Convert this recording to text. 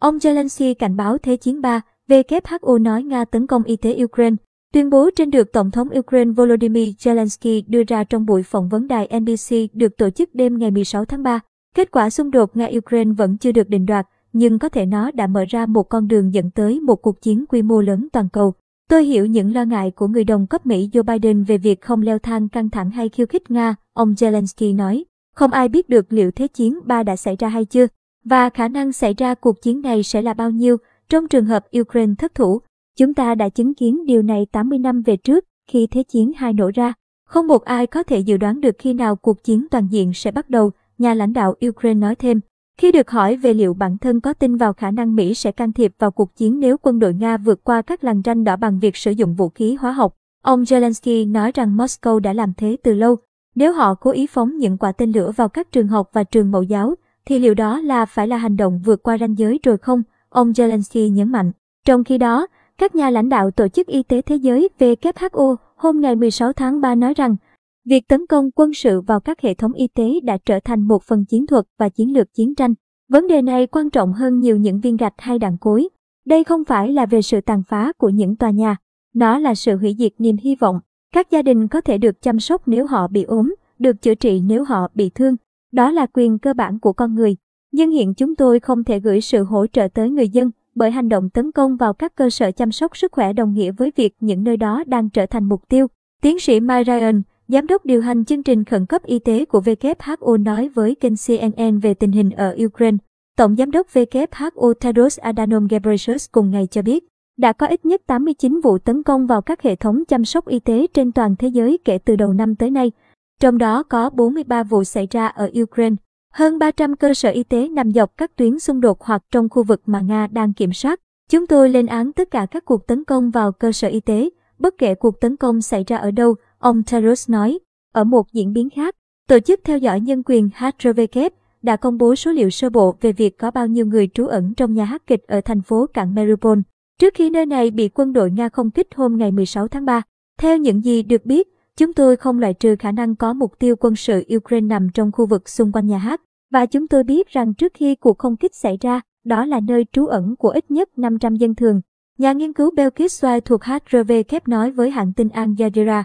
Ông Zelensky cảnh báo Thế chiến 3, WHO nói Nga tấn công y tế Ukraine. Tuyên bố trên được Tổng thống Ukraine Volodymyr Zelensky đưa ra trong buổi phỏng vấn đài NBC được tổ chức đêm ngày 16 tháng 3. Kết quả xung đột Nga-Ukraine vẫn chưa được định đoạt, nhưng có thể nó đã mở ra một con đường dẫn tới một cuộc chiến quy mô lớn toàn cầu. Tôi hiểu những lo ngại của người đồng cấp Mỹ Joe Biden về việc không leo thang căng thẳng hay khiêu khích Nga, ông Zelensky nói. Không ai biết được liệu Thế chiến 3 đã xảy ra hay chưa, và khả năng xảy ra cuộc chiến này sẽ là bao nhiêu trong trường hợp Ukraine thất thủ. Chúng ta đã chứng kiến điều này 80 năm về trước khi Thế chiến hai nổ ra. Không một ai có thể dự đoán được khi nào cuộc chiến toàn diện sẽ bắt đầu, nhà lãnh đạo Ukraine nói thêm. Khi được hỏi về liệu bản thân có tin vào khả năng Mỹ sẽ can thiệp vào cuộc chiến nếu quân đội Nga vượt qua các làn ranh đỏ bằng việc sử dụng vũ khí hóa học, ông Zelensky nói rằng Moscow đã làm thế từ lâu. Nếu họ cố ý phóng những quả tên lửa vào các trường học và trường mẫu giáo, thì liệu đó là phải là hành động vượt qua ranh giới rồi không? Ông Zelensky nhấn mạnh. Trong khi đó, các nhà lãnh đạo Tổ chức Y tế Thế giới WHO hôm ngày 16 tháng 3 nói rằng Việc tấn công quân sự vào các hệ thống y tế đã trở thành một phần chiến thuật và chiến lược chiến tranh. Vấn đề này quan trọng hơn nhiều những viên gạch hay đạn cối. Đây không phải là về sự tàn phá của những tòa nhà, nó là sự hủy diệt niềm hy vọng. Các gia đình có thể được chăm sóc nếu họ bị ốm, được chữa trị nếu họ bị thương. Đó là quyền cơ bản của con người. Nhưng hiện chúng tôi không thể gửi sự hỗ trợ tới người dân bởi hành động tấn công vào các cơ sở chăm sóc sức khỏe đồng nghĩa với việc những nơi đó đang trở thành mục tiêu. Tiến sĩ Mike Ryan, Giám đốc điều hành chương trình khẩn cấp y tế của WHO nói với kênh CNN về tình hình ở Ukraine. Tổng giám đốc WHO Tedros Adhanom Ghebreyesus cùng ngày cho biết, đã có ít nhất 89 vụ tấn công vào các hệ thống chăm sóc y tế trên toàn thế giới kể từ đầu năm tới nay. Trong đó có 43 vụ xảy ra ở Ukraine. Hơn 300 cơ sở y tế nằm dọc các tuyến xung đột hoặc trong khu vực mà Nga đang kiểm soát. Chúng tôi lên án tất cả các cuộc tấn công vào cơ sở y tế, bất kể cuộc tấn công xảy ra ở đâu, Ông Taros nói, ở một diễn biến khác, Tổ chức theo dõi nhân quyền HRVK đã công bố số liệu sơ bộ về việc có bao nhiêu người trú ẩn trong nhà hát kịch ở thành phố cảng Mariupol, trước khi nơi này bị quân đội Nga không kích hôm ngày 16 tháng 3. Theo những gì được biết, chúng tôi không loại trừ khả năng có mục tiêu quân sự Ukraine nằm trong khu vực xung quanh nhà hát, và chúng tôi biết rằng trước khi cuộc không kích xảy ra, đó là nơi trú ẩn của ít nhất 500 dân thường. Nhà nghiên cứu Belkis Swai thuộc HRV kép nói với hãng tin Al Jazeera,